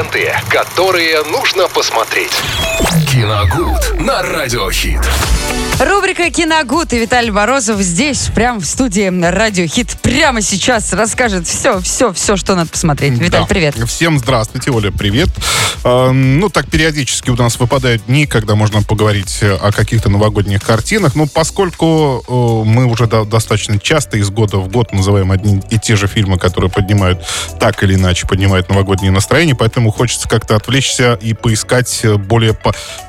Ленты, которые нужно посмотреть. Киногуд на Радиохит. Рубрика «Киногуд» и Виталий Морозов здесь, прямо в студии Радио Хит, прямо сейчас расскажет все, все, все, что надо посмотреть. Виталий, Да. привет. Всем здравствуйте, Оля, привет. Э, ну, так периодически у нас выпадают дни, когда можно поговорить о каких-то новогодних картинах. Но поскольку э, мы уже до- достаточно часто из года в год называем одни и те же фильмы, которые поднимают так или иначе поднимают новогоднее настроение, поэтому хочется как-то отвлечься и поискать э, более,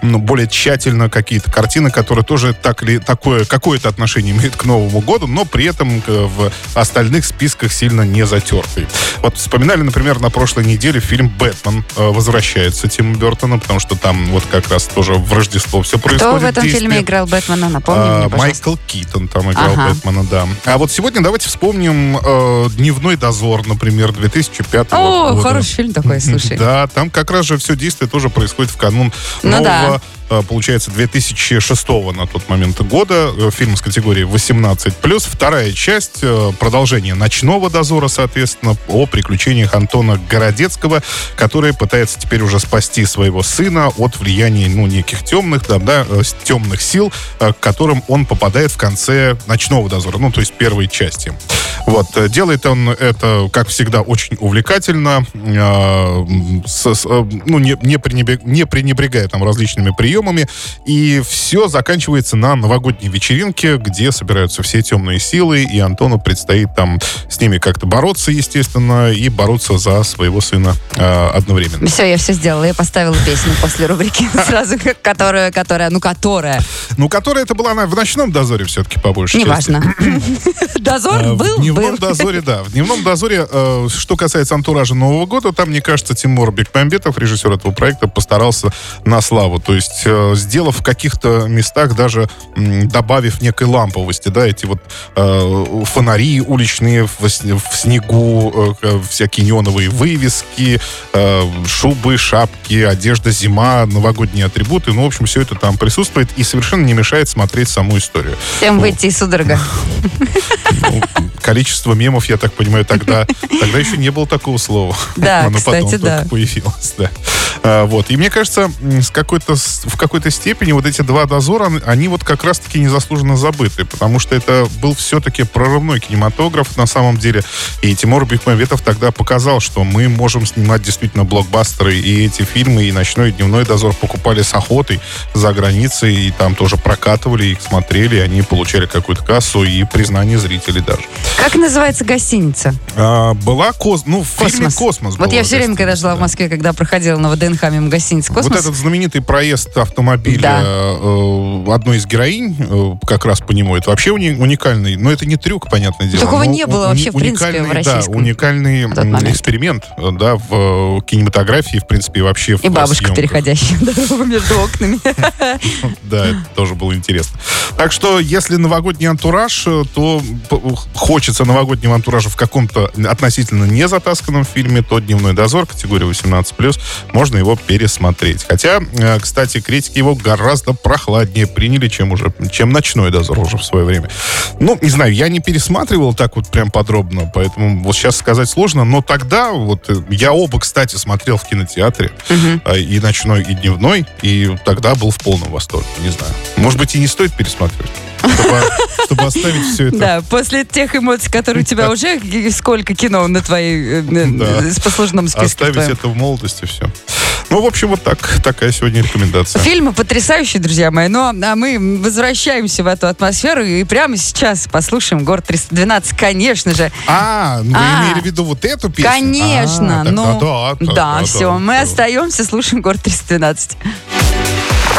ну, более тщательно какие-то картины, которые тоже так или такое какое-то отношение имеют к Новому году, но при этом э, в остальных списках сильно не затертый. Вот вспоминали, например, на прошлой неделе фильм «Бэтмен» э, возвращается Тима Бертона, потому что там вот как раз тоже в Рождество все происходит. Кто в этом действие. фильме играл Бэтмена? Напомни А, мне, пожалуйста. Майкл Китон там играл Ага. Бэтмена, да. А вот сегодня давайте вспомним э, «Дневной дозор», например, 2005 О, года. хороший фильм такой, слушай. Да, там как раз же все действие тоже происходит в канун Ну нового, э, получается, 2006 на тот момент года. Э, Фильм с категории 18+. Вторая часть, э, продолжение «Ночного дозора», соответственно, о приключениях Антона Городецкого, который пытается теперь уже спасти своего сына от влияния, ну, неких темных, да, да, э, темных сил, э, к которым он попадает в конце «Ночного дозора», ну, то есть первой части. Вот. э, Делает он это, как всегда, очень увлекательно, э, с- с, э, ну, не, не, пренебрег- не пренебрегая там различными приемами. И все заканчивается на новогодней вечеринке, где собираются все темные силы, и Антону предстоит там с ними как-то бороться, естественно, и бороться за своего сына э, одновременно. Все, я все сделала. Я поставила песню после рубрики сразу, которая, которая, ну, которая. Ну, которая это была она в ночном дозоре все-таки по большей части. Неважно. Дозор Э, был, в дневном дозоре, да. В дневном дозоре, э, что касается антуража Нового года, там, мне кажется, Тимур Бекмамбетов, режиссер этого проекта, постарался на славу. То есть, сделав в каких-то местах даже добавив некой ламповости, да, эти вот э, фонари уличные в, в снегу, э, э, всякие неоновые вывески, э, шубы, шапки, одежда зима, новогодние атрибуты. Ну, в общем, все это там присутствует и совершенно не мешает смотреть саму историю. Всем выйти из судорога. Количество мемов, я так понимаю, тогда, тогда еще не было такого слова. Да, Оно потом кстати, только да. появилось, да. А, вот. И мне кажется, с какой-то, в какой-то степени вот эти два дозора, они- вот как раз-таки незаслуженно забыты, потому что это был все-таки прорывной кинематограф на самом деле. И Тимур Бекмамбетов тогда показал, что мы можем снимать действительно блокбастеры, и эти фильмы, и «Ночной», и «Дневной дозор» покупали с охотой за границей, и там тоже прокатывали, их смотрели, и они получали какую-то кассу и признание зрителей даже. Как называется гостиница? А, была кос... ну, в фильме «Космос». Вот я все время, когда жила в гостиница, Москве, когда проходила на ВДНХ мимо гостиницы да. «Космос», Вот этот знаменитый проезд автомобиля Да. э, одной из героинь, э, как раз по нему, это вообще уни- уникальный, но это не трюк, понятное дело. Такого но не было вообще, в принципе, в уникальный, Да, российском уникальный в эксперимент, да, в э, кинематографии, в принципе, и вообще в и бабушка, переходящая дорогу между окнами. Да, это тоже было интересно. Так что, если новогодний антураж, то п- хочется новогоднего антуража в каком-то относительно незатасканном фильме, то «Дневной дозор» категория 18+, можно его пересмотреть. Хотя, э, кстати, критики его гораздо прохладнее приняли, чем уже, чем «Ночной дозор» уже в свое время. Ну, не знаю, я не пересматривал так вот прям подробно, поэтому вот сейчас сказать сложно, но тогда вот э, я оба, кстати, смотрел в кинотеатре, а, и ночной, и дневной, и тогда был в полном восторге, не знаю. Может быть, и не стоит пересматривать, чтобы, чтобы оставить все это. Да, после тех эмоций, которые у тебя уже сколько кино на твоей э, с послужном списке Оставить это в молодости, все. Ну, в общем, вот так, такая сегодня рекомендация. Фильмы потрясающие, друзья мои. Ну, а мы возвращаемся в эту атмосферу и прямо сейчас послушаем «Город 312», конечно же. А, ну вы А. имели в виду вот эту песню? Конечно, А, ну, да, да, все, мы остаемся, слушаем «Город 312».